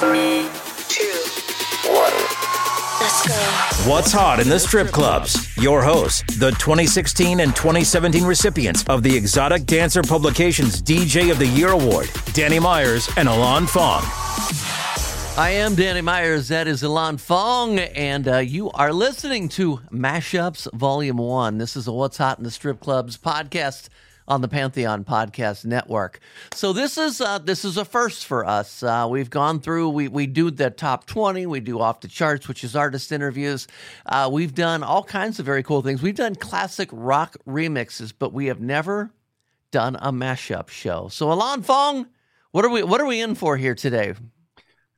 Three, two, one. Let's go. What's hot in the strip clubs? Your hosts, the 2016 and 2017 recipients of the Exotic Dancer Publications DJ of the Year Award, Danny Myers and Alon Fong. I am Danny Myers. That is Ilan Fong, and uh, you are listening to Mashups Volume 1. This is a What's Hot in the Strip Clubs podcast on the Pantheon Podcast Network. So this is uh, this is a first for us. Uh, we've gone through we we do the top twenty, we do off the charts, which is artist interviews. Uh, we've done all kinds of very cool things. We've done classic rock remixes, but we have never done a mashup show. So Alon Fong, what are we what are we in for here today?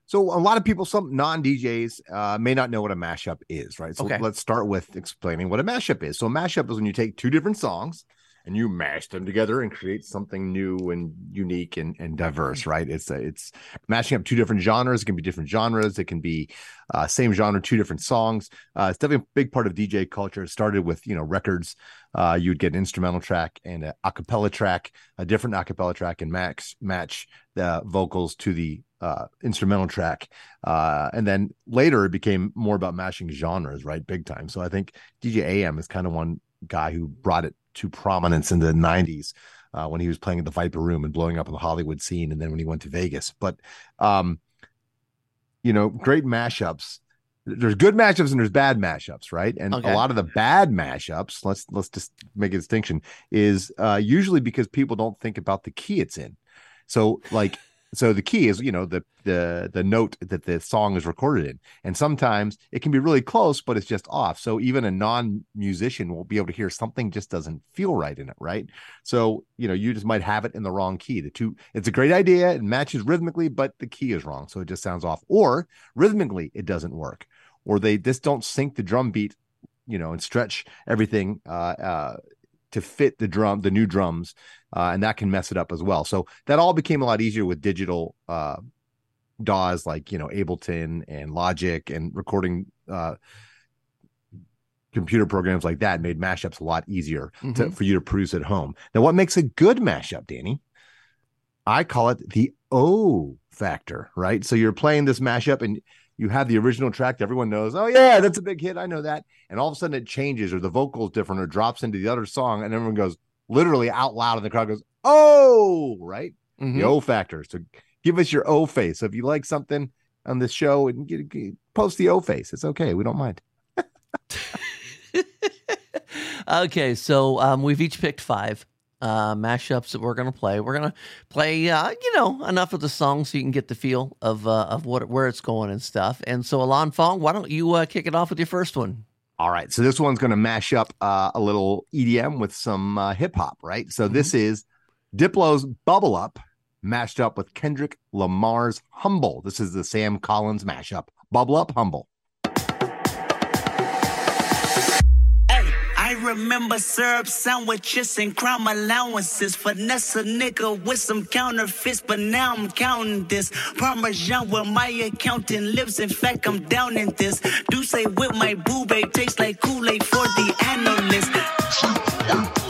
So a lot of people, some non DJs, uh, may not know what a mashup is, right? So Okay. let's start with explaining what a mashup is. So a mashup is when you take two different songs and you mash them together and create something new and unique and, and diverse, right? It's a, it's mashing up two different genres. It can be different genres. It can be uh, same genre, two different songs. Uh, it's definitely a big part of DJ culture. It started with you know records. Uh, you'd get an instrumental track and an acapella track, a different acapella track, and max match the vocals to the uh, instrumental track. Uh, and then later it became more about mashing genres, right? Big time. So I think DJ AM is kind of one guy who brought it to prominence in the 90s uh, when he was playing at the Viper Room and blowing up in the Hollywood scene. And then when he went to Vegas. But, um, you know, great mashups. There's good mashups and there's bad mashups, right? And Okay. a lot of the bad mashups, let's let's just make a distinction, is uh, usually because people don't think about the key it's in. So like so the key is you know the the the note that the song is recorded in. And sometimes it can be really close but it's just off. So even a non-musician will be able to hear something just doesn't feel right in it right? So you know you just might have it in the wrong key. The two it's a great idea. It matches rhythmically but the key is wrong. So it just sounds off. Or rhythmically it doesn't work. Or they just don't sync the drum beat you know and stretch everything uh uh to fit the drum the new drums uh, and that can mess it up as well. So that all became a lot easier with digital uh, DAWs like you know Ableton and Logic and recording uh, computer programs like that made mashups a lot easier to, Mhm. for you to produce at home. Now, what makes a good mashup, Danny? I call it the O factor, right? So you're playing this mashup and you have the original track everyone knows. Oh yeah, that's a big hit. I know that. And all of a sudden it changes or the vocal is different or drops into the other song and everyone goes literally out loud and the crowd goes, "Oh!" right? Mhm. The O factor. So give us your O face. So if you like something on this show and get, get- post the O face. It's okay. We don't mind. okay, so um, we've each picked five uh, mashups that we're going to play. We're going to play, uh, you know, enough of the songs so you can get the feel of uh, of what where it's going and stuff. And so, Alon Fong, why don't you uh, kick it off with your first one? All right. So this one's going to mash up uh, a little EDM with some uh, hip hop, right? So this is Diplo's Bubble Up mashed up with Kendrick Lamar's Humble. This is the Sam Collins mashup. Bubble Up, Humble. Remember syrup sandwiches and crime allowances. Finesse a nigga with some counterfeits, but now I'm counting this. Parmesan where my accountant lives. In fact, I'm down in this. Do say with my boo babe tastes like Kool-Aid for the analyst.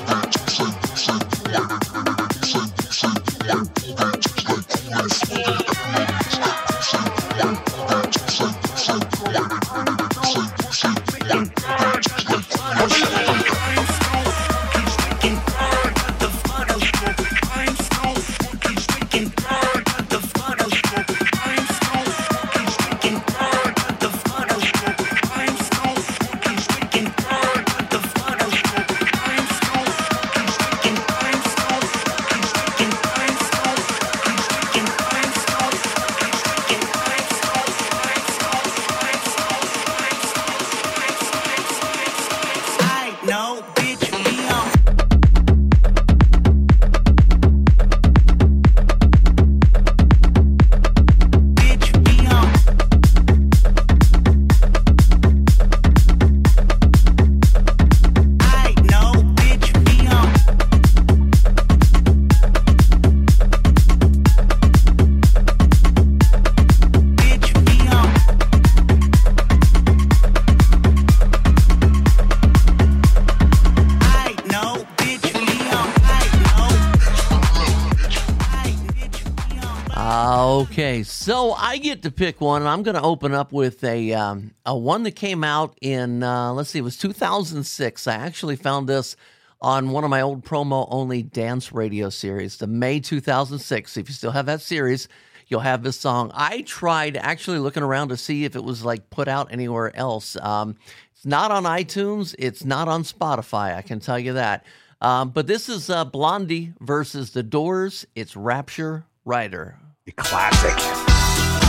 Okay, so I get to pick one, and I'm going to open up with a um, a one that came out in uh, let's see, it was 2006. I actually found this on one of my old promo only dance radio series, the May 2006. If you still have that series, you'll have this song. I tried actually looking around to see if it was like put out anywhere else. Um, it's not on iTunes. It's not on Spotify. I can tell you that. Um, but this is uh, Blondie versus The Doors. It's Rapture Rider. Classic.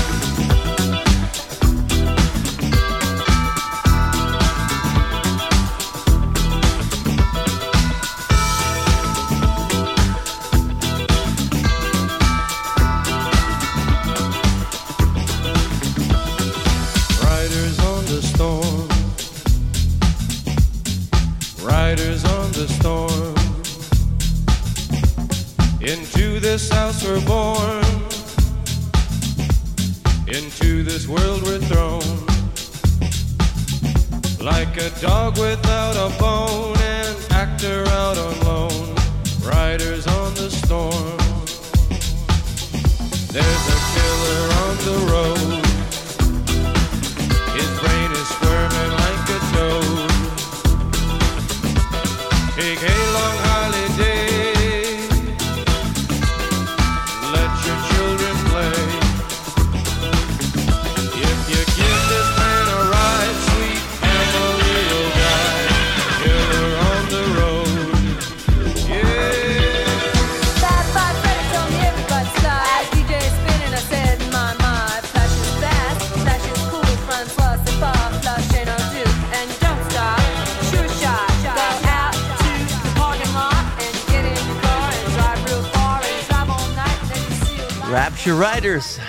A light. Rapture Riders.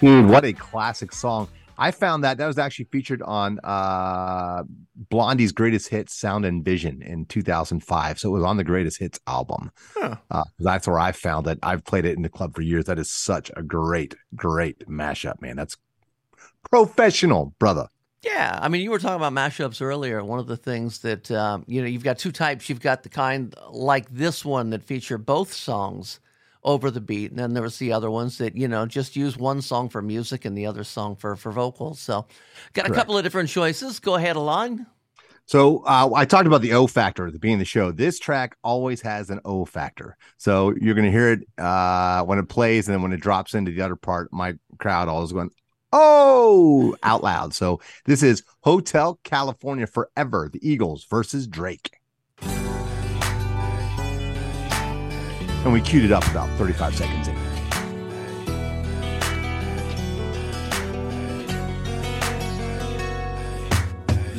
Dude, what a classic song. I found that that was actually featured on uh Blondie's greatest hits Sound and Vision in 2005. So it was on the greatest hits album. Uh, that's where I found it. I've played it in the club for years. That is such a great, great mashup, man. That's professional, brother. Yeah, I mean, you were talking about mashups earlier. One of the things that um, you know, you've got two types. You've got the kind like this one that feature both songs over the beat, and then there was the other ones that you know just use one song for music and the other song for for vocals. So, got a Correct. couple of different choices. Go ahead, Alon. So uh, I talked about the O factor at the beginning of the show. This track always has an O factor. So you're going to hear it uh, when it plays, and then when it drops into the other part, my crowd always going, "Oh!" out loud. So this is Hotel California Forever, the Eagles versus Drake. And we queued it up about 35 seconds in.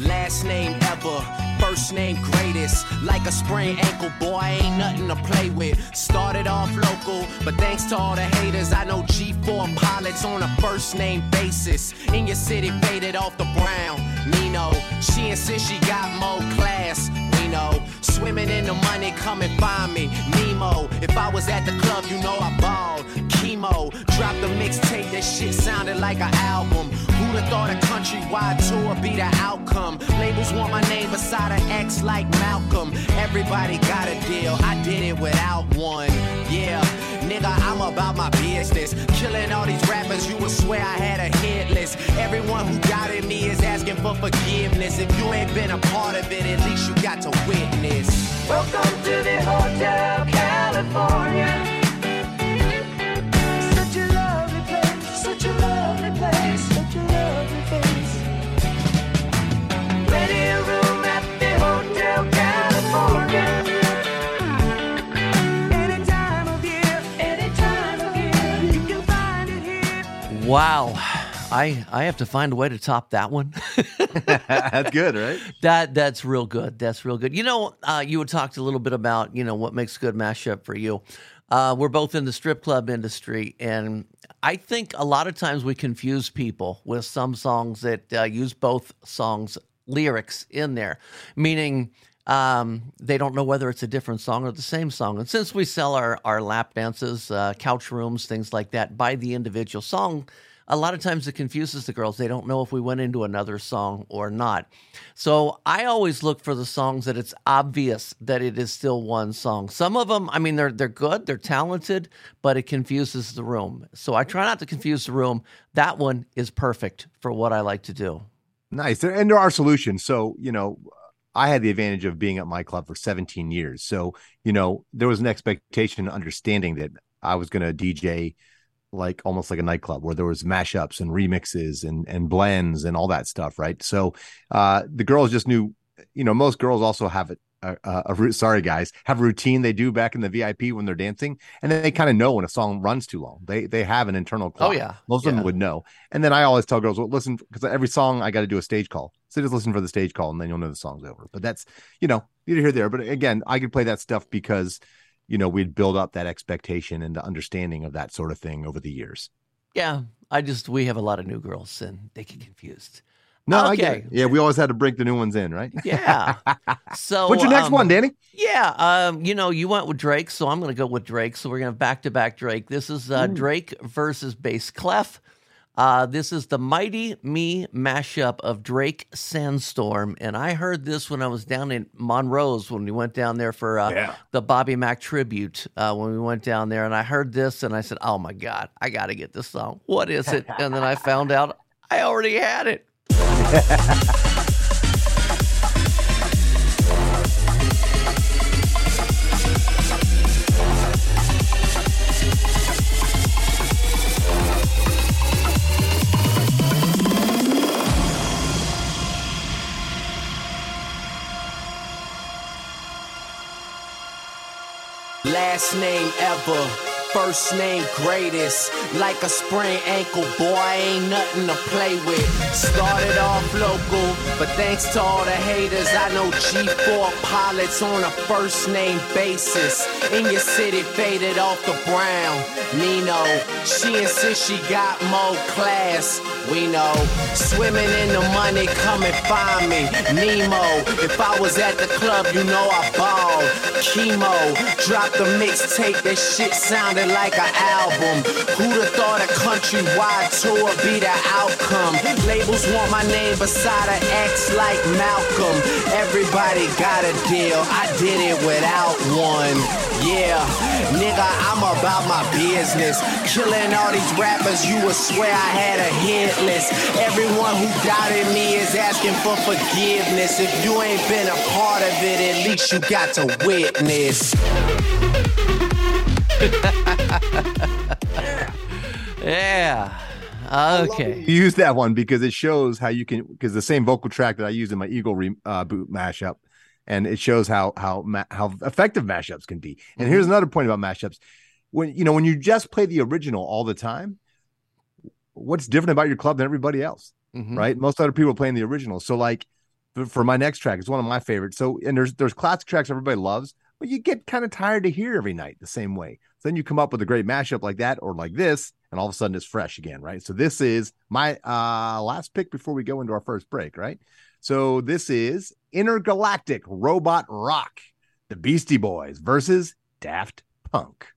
Last name ever, first name greatest. Like a sprained ankle, boy, ain't nothing to play with. Started off local, but thanks to all the haters, I know G4 pilots on a first name basis. In your city, faded off the brown. Nino, she insists she got more class. Swimming in the money, come and find me. Nemo, if I was at the club, you know I balled. Chemo, dropped a mixtape, that shit sounded like an album. Who'd have thought a countrywide tour be the outcome? Labels want my name beside an X like Malcolm. Everybody got a deal, I did it without one. Yeah, nigga, I'm about my business. Killing all these rappers, you would swear I had a hit list. Everyone who doubted me is asking for forgiveness. If you ain't been a part of it, at least you got to witness. Welcome to the Hotel California. Wow, I I have to find a way to top that one. That's good, right? That that's real good. That's real good. You know, uh, you had talked a little bit about you know what makes a good mashup for you. Uh, we're both in the strip club industry, and I think a lot of times we confuse people with some songs that uh, use both songs lyrics in there, meaning um, they don't know whether it's a different song or the same song. And since we sell our our lap dances, uh, couch rooms, things like that by the individual song. a lot of times it confuses the girls. They don't know if we went into another song or not. So I always look for the songs that it's obvious that it is still one song. Some of them, I mean, they're they're good, they're talented, but it confuses the room. So I try not to confuse the room. That one is perfect for what I like to do. Nice. And there are solutions. So, you know, I had the advantage of being at my club for 17 years. So, you know, there was an expectation, and understanding that I was going to DJ like almost like a nightclub where there was mashups and remixes and and blends and all that stuff, right? So, uh the girls just knew, you know, most girls also have a a, a, a sorry guys have a routine they do back in the VIP when they're dancing, and then they kind of know when a song runs too long. They they have an internal oh, clock. Oh, yeah. most of them would know. And then I always tell girls, well, listen, because every song I got to do a stage call. So just listen for the stage call, and then you'll know the song's over. But that's, you know, neither here there. But again, I could play that stuff because, you know, we'd build up that expectation and the understanding of that sort of thing over the years. Yeah, I just we have a lot of new girls and they get confused. No, I get Okay. it. Yeah, we always had to break the new ones in, right? Yeah. So What's your next um, one, Danny? Yeah, um, you know, you went with Drake, so I'm going to go with Drake. So we're going to back to back Drake. This is uh, Drake versus Bass Kleph. Uh, this is the Mighty Mi mashup of Drake Sandstorm, and I heard this when I was down in Monroe's when we went down there for uh, Yeah. the Bobby Mack tribute. Uh, when we went down there, and I heard this, and I said, "Oh my God, I got to get this song. What is it?" and then I found out I already had it. Last name ever, first name greatest. Like a sprained ankle, boy, ain't nothing to play with. Started off local, but thanks to all the haters, I know G4 pilots on a first name basis. In your city, faded off the brown. Nino, she insists she got more class. We know, swimming in the money, come and find me. Nemo, if I was at the club, you know I balled. Chemo, drop the mixtape, that shit sounded like an album. Who'da thought a countrywide tour be the outcome? Labels want my name beside an X like Malcolm. Everybody got a deal, I did it without one. Yeah, nigga, I'm about my business. Killing all these rappers, you would swear I had a hit list. Everyone who doubted me is asking for forgiveness. If you ain't been a part of it, at least you got to witness. Yeah. Okay. You use that one because it shows how you can because the same vocal track that I use in my Eagle re, uh, boot mashup, and it shows how how how effective mashups can be. And here's another point about mashups: when you know when you just play the original all the time, what's different about your club than everybody else, Mhm. right? Most other people are playing the original. So like for, for my next track, it's one of my favorites. So and there's there's classic tracks everybody loves, but you get kind of tired to hear every night the same way. So then you come up with a great mashup like that or like this, and all of a sudden it's fresh again, right? So this is my uh last pick before we go into our first break, right? So this is Intergalactic Robot Rock, the Beastie Boys versus Daft Punk.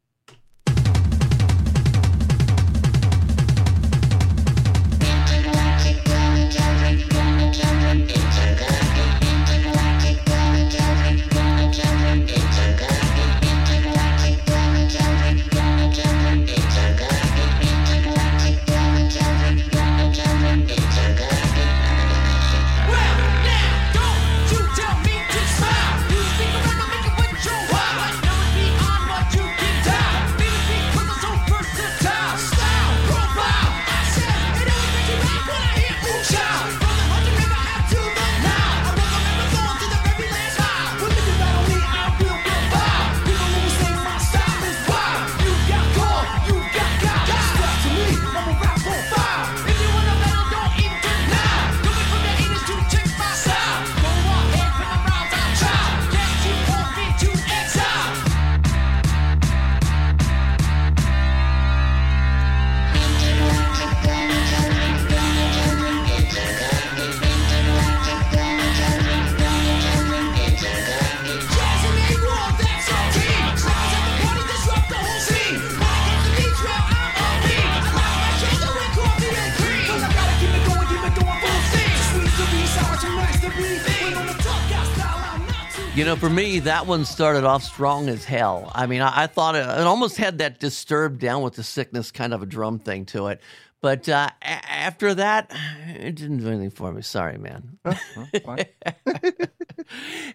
For me, that one started off strong as hell. I mean, I, I thought it, it almost had that disturbed down with the sickness kind of a drum thing to it. But uh, a- after that, it didn't do anything for me. Sorry, man.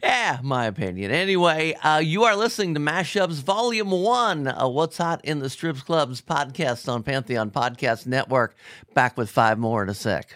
yeah, my opinion. Anyway, uh, you are listening to Mashups Volume 1, uh, What's Hot in the Strips Clubs podcast on Pantheon Podcast Network. Back with five more in a sec.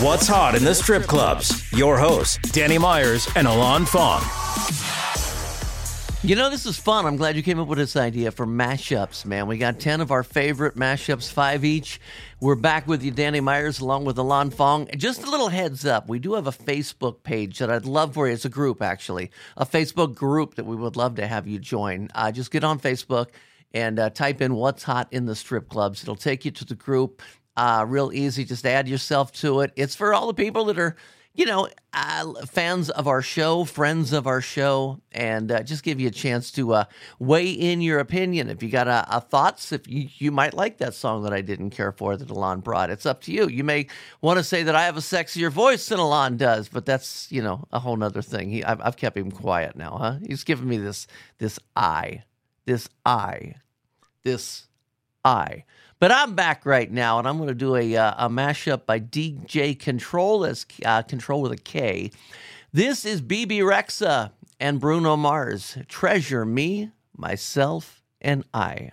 What's hot in the strip clubs? Your hosts, Danny Myers and Alon Fong. You know, this is fun. I'm glad you came up with this idea for mashups, man. We got 10 of our favorite mashups, five each. We're back with you, Danny Myers, along with Alon Fong. Just a little heads up we do have a Facebook page that I'd love for you. It's a group, actually, a Facebook group that we would love to have you join. Uh, just get on Facebook and uh, type in what's hot in the strip clubs. It'll take you to the group. Uh, real easy. Just add yourself to it. It's for all the people that are, you know, uh, fans of our show, friends of our show, and uh, just give you a chance to uh, weigh in your opinion. If you got a, uh, thoughts, if you, you might like that song that I didn't care for that Alon brought, it's up to you. You may want to say that I have a sexier voice than Alon does, but that's you know a whole nother thing. He, I've, I've kept him quiet now, huh? He's giving me this this eye, this eye, this I. But I'm back right now, and I'm going to do a, uh, a mashup by DJ Kontrol as uh, Kontrol with a K. This is Bebe Rexha and Bruno Mars. Treasure me, myself, and I.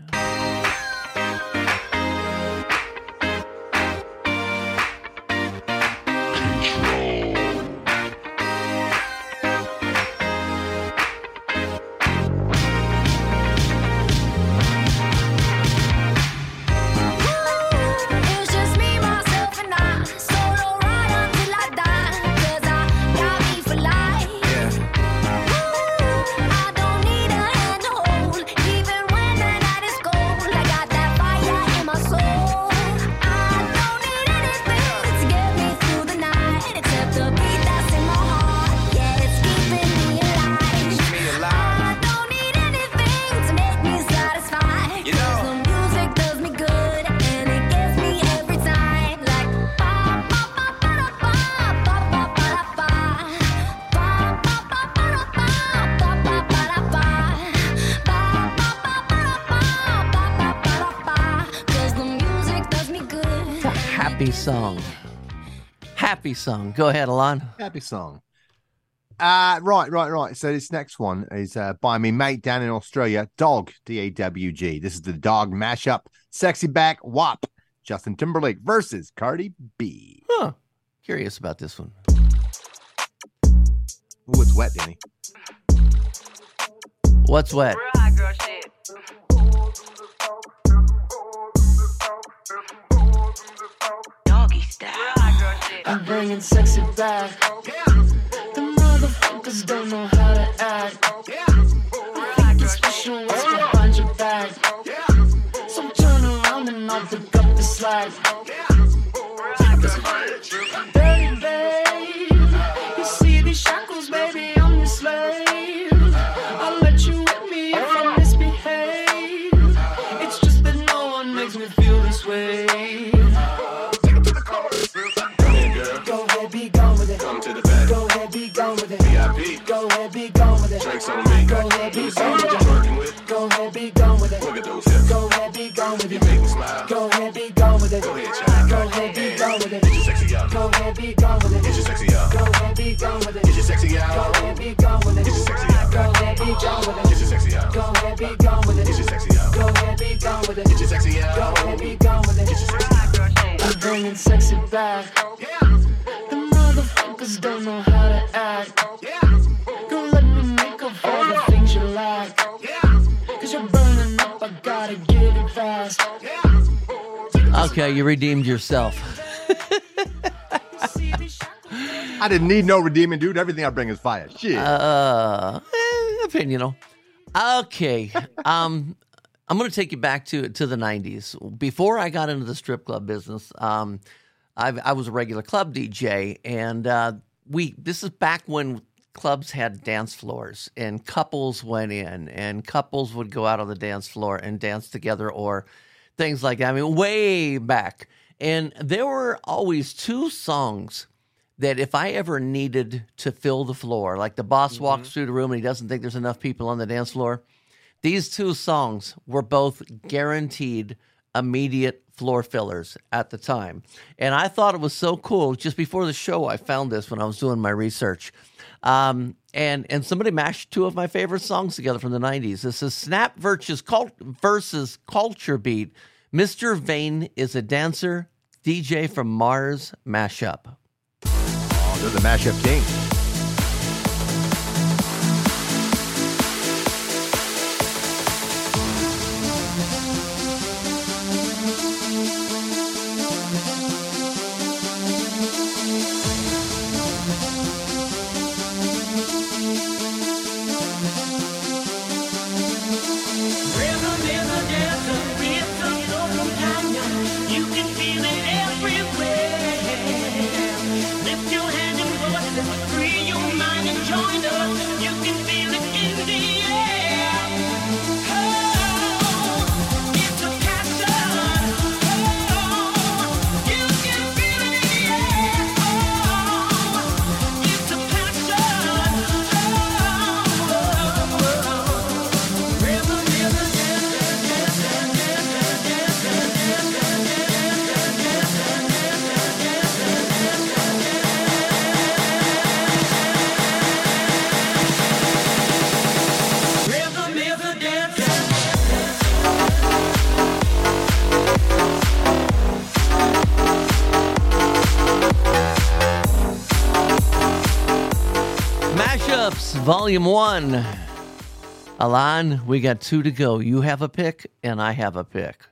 Happy song. Go ahead, Alon. Happy song. Uh right, right, right. So this next one is uh by me mate down in Australia, Dawg D A W G. This is the Dawg mashup, sexy back WAP, Justin Timberlake versus Cardi B. Huh. Curious about this one. Ooh, it's wet, Danny. What's wet? I'm bringing sexy back. The motherfuckers don't know how sexy back. The motherfuckers don't know how to act. Don't let me make up all the things you lack. Cause you're burning up, I gotta get it fast. Okay, you redeemed yourself. I didn't need no redeeming, dude. Everything I bring is fire. Shit. Uh, eh, opinional. Okay. Um, I'm going to take you back to to the '90s. Before I got into the strip club business, um, I, I was a regular club DJ, and uh, we. This is back when clubs had dance floors, and couples went in, and couples would go out on the dance floor and dance together, or things like that. I mean, way back, and there were always two songs that if I ever needed to fill the floor, like the boss walks through the room and he doesn't think there's enough people on the dance floor, these two songs were both guaranteed immediate floor fillers at the time. And I thought it was so cool. Just before the show, I found this when I was doing my research. Um, and and somebody mashed two of my favorite songs together from the 90s. This is Snap versus, Cult- versus Culture Beat. Mr. Vain is a dancer, DJ from Mars mashup. Oh, they're the mashup king. Volume 1. Alon, we got two to go. You have a pick, and I have a pick.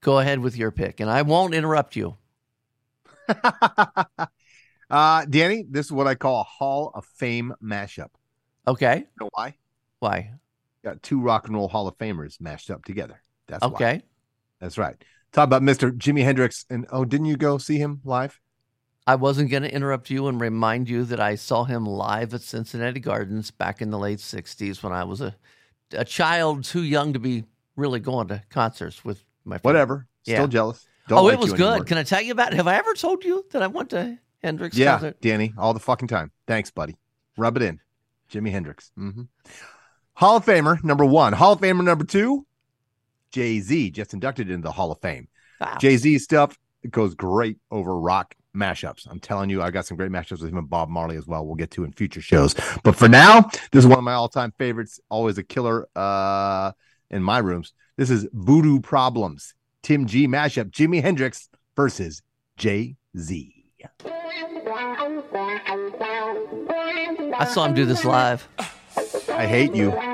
Go ahead with your pick, and I won't interrupt you. uh, Danny, this is what I call a Hall of Fame mashup. Okay. You know why? Why? Got two rock and roll Hall of Famers mashed up together. That's why. Okay. That's right. Talk about Mr. Jimi Hendrix. And oh, didn't you go see him live? I wasn't going to interrupt you and remind you that I saw him live at Cincinnati Gardens back in the late 60s when I was a, a child too young to be really going to concerts with my friends. Whatever. Still Yeah. jealous. Don't oh, like it was good. anymore. Can I tell you about it? Have I ever told you that I went to Hendrix Yeah, concert? Danny, all the fucking time. Thanks, buddy. Rub it in. Jimi Hendrix. hmm Hall of Famer number one. Hall of Famer number two. Jay Z just inducted into the Hall of Fame. Wow. Jay Z stuff goes great over rock mashups. I'm telling you, I got some great mashups with him and Bob Marley as well. We'll get to in future shows. But for now, this is one of my all-time favorites. Always a killer uh, in my rooms. This is Voodoo Problems. Tim G mashup. Jimi Hendrix versus Jay Z. I saw him do this live. I hate you. You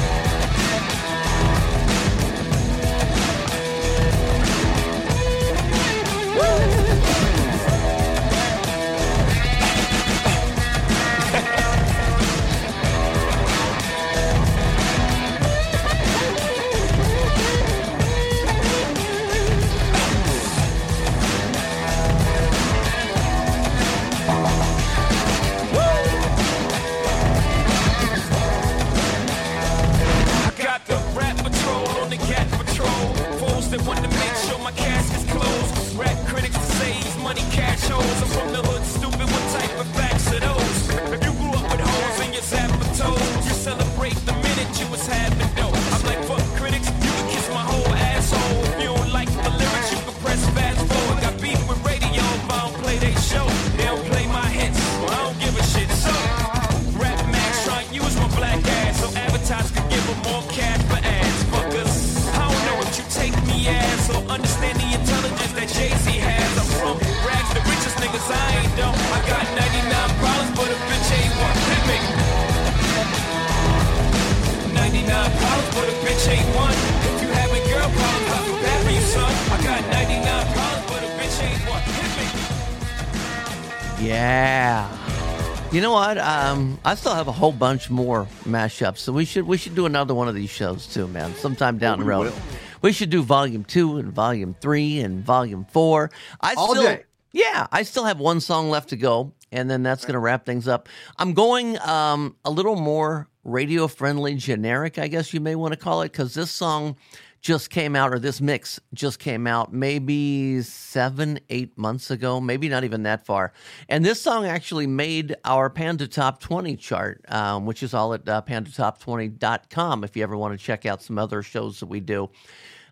What? Um, I still have a whole bunch more mashups, so we should we should do another one of these shows too, man. Sometime down the road. will. We should do volume two and volume three and volume four. I All still, day. Yeah, I still have one song left to go, and then that's going to wrap things up. I'm going um, a little more radio friendly, generic, I guess you may want to call it, because this song just came out, or this mix just came out maybe seven, eight months ago, maybe not even that far. And this song actually made our Panda Top 20 chart, um, which is all at uh, pandatop20.com if you ever want to check out some other shows that we do.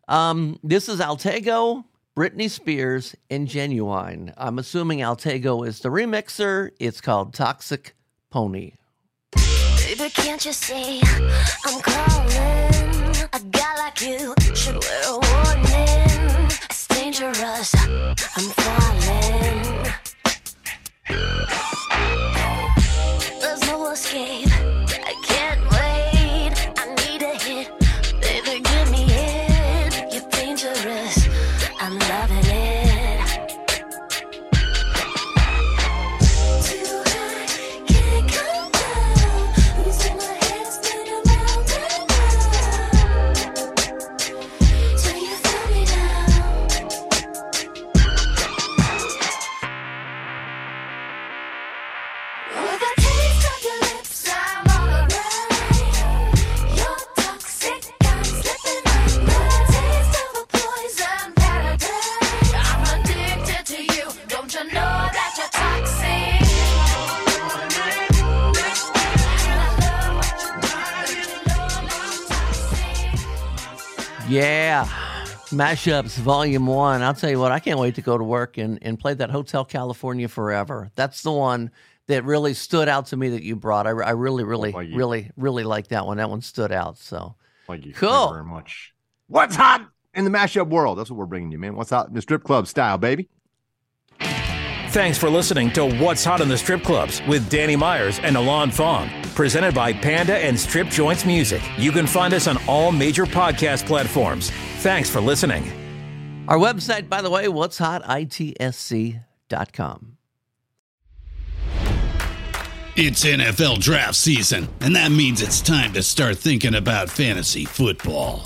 Um, this is Altego, Britney Spears, and Ginuwine. I'm assuming Altego is the remixer. It's called Toxic Pony. Baby, can't you see I'm calling? A guy like you should wear a warning. It's dangerous. I'm falling. There's no escape. Mashups Volume 1. I'll tell you what, I can't wait to go to work and, and play that Hotel California Forever. That's the one that really stood out to me that you brought. I, I really, really, thank you. really, really like that one. That one stood out. So Thank you. Cool. Thank you very much. What's hot in the mashup world? That's what we're bringing you, man. What's hot in the strip club style, baby? Thanks for listening to What's Hot in the Strip Clubs with Danny Myers and Alon Fong. Presented by Panda and Strip Joints Music. You can find us on all major podcast platforms. Thanks for listening. our website, by the way, what's hot, itsc.com. It's NFL draft season, and that means it's time to start thinking about fantasy football.